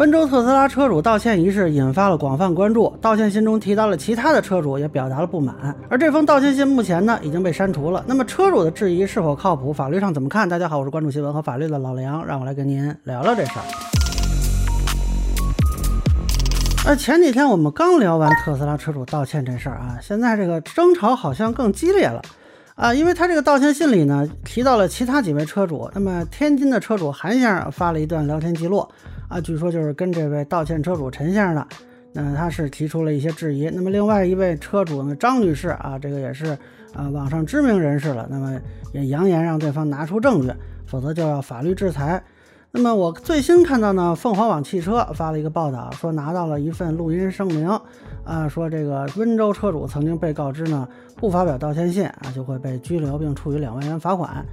温州特斯拉车主道歉仪式引发了广泛关注，道歉信中提到了其他的车主也表达了不满，而这封道歉信目前呢已经被删除了。那么车主的质疑是否靠谱？法律上怎么看？大家好，我是关注新闻和法律的老梁，让我来跟您聊聊这事儿。呃，前几天我们刚聊完特斯拉车主道歉这事儿啊，现在这个争吵好像更激烈了啊，因为他这个道歉信里呢提到了其他几位车主，那么天津的车主韩先生发了一段聊天记录。啊，据说就是跟这位道歉车主陈先生的，那他是提出了一些质疑。那么另外一位车主呢，张女士啊，这个也是啊网上知名人士了，那么也扬言让对方拿出证据，否则就要法律制裁。那么我最新看到呢，凤凰网汽车发了一个报道，说拿到了一份录音声明，啊，说这个温州车主曾经被告知呢，不发表道歉信啊，就会被拘留并处以两万元罚款。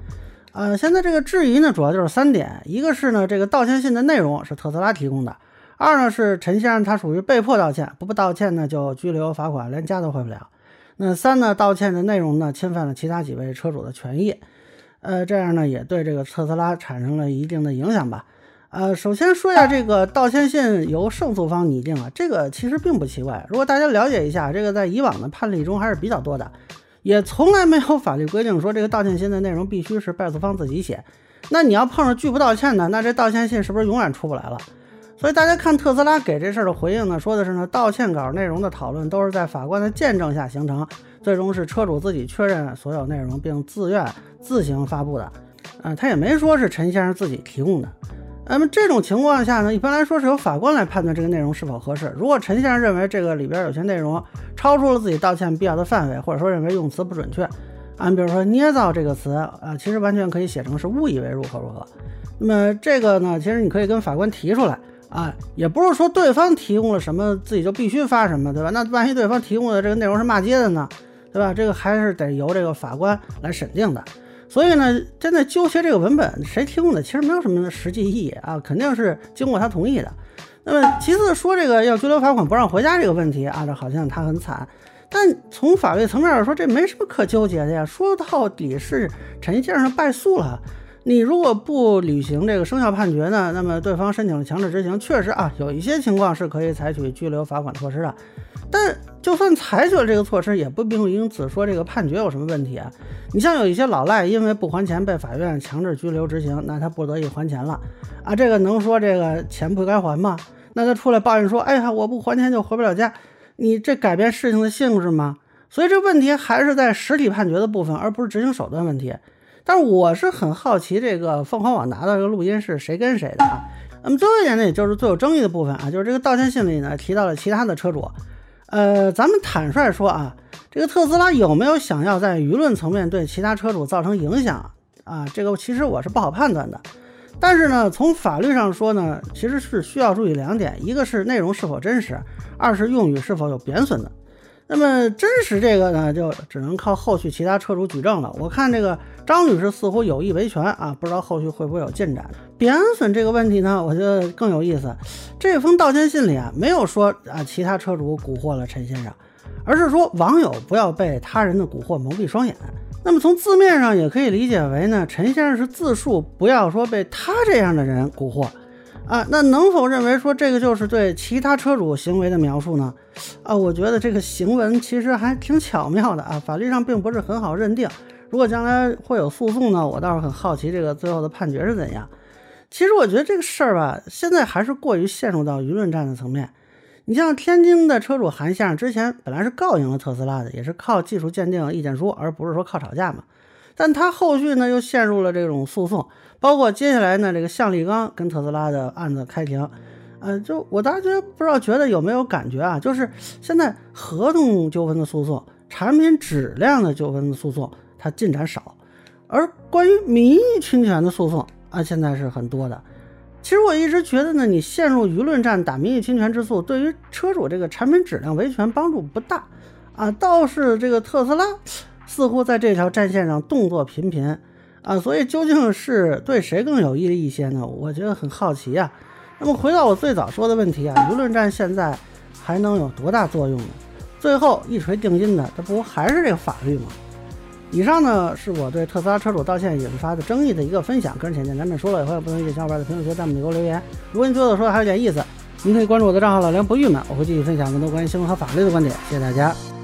呃，现在这个质疑呢，主要就是三点，一个是呢，这个道歉信的内容是特斯拉提供的；二呢是陈先生他属于被迫道歉，不不道歉呢就拘留罚款，连家都回不了。那三呢，道歉的内容呢侵犯了其他几位车主的权益，呃，这样呢也对这个特斯拉产生了一定的影响吧。呃，首先说一下这个道歉信由胜诉方拟定啊，这个其实并不奇怪，如果大家了解一下，这个在以往的判例中还是比较多的。也从来没有法律规定说这个道歉信的内容必须是败诉方自己写。那你要碰上拒不道歉的，那这道歉信是不是永远出不来了？所以大家看特斯拉给这事儿的回应呢，说的是呢，道歉稿内容的讨论都是在法官的见证下形成，最终是车主自己确认所有内容并自愿自行发布的。嗯，他也没说是陈先生自己提供的。那么这种情况下呢，一般来说是由法官来判断这个内容是否合适。如果陈先生认为这个里边有些内容超出了自己道歉必要的范围，或者说认为用词不准确，啊，比如说捏造这个词啊，其实完全可以写成是误以为如何如何。那么这个呢，其实你可以跟法官提出来啊，也不是说对方提供了什么自己就必须发什么，对吧？那万一对方提供的这个内容是骂街的呢，对吧？这个还是得由这个法官来审定的。所以呢，现在纠结这个文本谁提供的，其实没有什么实际意义啊，肯定是经过他同意的。那么其次说这个要拘留罚款不让回家这个问题啊，这好像他很惨，但从法律层面上说，这没什么可纠结的呀。说到底是陈先生败诉了，你如果不履行这个生效判决呢，那么对方申请了强制执行，确实啊，有一些情况是可以采取拘留罚款措施的。但就算采取了这个措施，也不并因此说这个判决有什么问题啊。你像有一些老赖，因为不还钱被法院强制拘留执行，那他不得已还钱了啊，这个能说这个钱不该还吗？那他出来抱怨说，哎呀，我不还钱就回不了家，你这改变事情的性质吗？所以这问题还是在实体判决的部分，而不是执行手段问题。但是我是很好奇，这个凤凰网拿到这个录音是谁跟谁的啊？那么最后一点呢，也就是最有争议的部分啊，就是这个道歉信里呢提到了其他的车主。呃，咱们坦率说啊，这个特斯拉有没有想要在舆论层面对其他车主造成影响啊？这个其实我是不好判断的。但是呢，从法律上说呢，其实是需要注意两点：一个是内容是否真实，二是用语是否有贬损的。那么真实这个呢，就只能靠后续其他车主举证了。我看这个张女士似乎有意维权啊，不知道后续会不会有进展。贬损这个问题呢，我觉得更有意思。这封道歉信里啊，没有说啊其他车主蛊惑了陈先生，而是说网友不要被他人的蛊惑蒙蔽双眼。那么从字面上也可以理解为呢，陈先生是自述不要说被他这样的人蛊惑。啊，那能否认为说这个就是对其他车主行为的描述呢？啊，我觉得这个行文其实还挺巧妙的啊，法律上并不是很好认定。如果将来会有诉讼呢，我倒是很好奇这个最后的判决是怎样。其实我觉得这个事儿吧，现在还是过于陷入到舆论战的层面。你像天津的车主韩先生之前本来是告赢了特斯拉的，也是靠技术鉴定意见书，而不是说靠吵架嘛。但他后续呢又陷入了这种诉讼。包括接下来呢，这个向立刚跟特斯拉的案子开庭，呃，就我大家不知道觉得有没有感觉啊？就是现在合同纠纷的诉讼、产品质量的纠纷的诉讼，它进展少，而关于名誉侵权的诉讼啊，现在是很多的。其实我一直觉得呢，你陷入舆论战打名誉侵权之诉，对于车主这个产品质量维权帮助不大啊，倒是这个特斯拉似乎在这条战线上动作频频。啊，所以究竟是对谁更有益一些呢？我觉得很好奇啊。那么回到我最早说的问题啊，舆论战现在还能有多大作用呢？最后一锤定音的，这不还是这个法律吗？以上呢是我对特斯拉车主道歉引发的争议的一个分享，个人浅见咱们说了，以后有不同意小伙伴在评论区、弹幕里给我留言。如果你觉得我说的还有点意思，您可以关注我的账号老梁不郁闷，我会继续分享更多关于新闻和法律的观点。谢谢大家。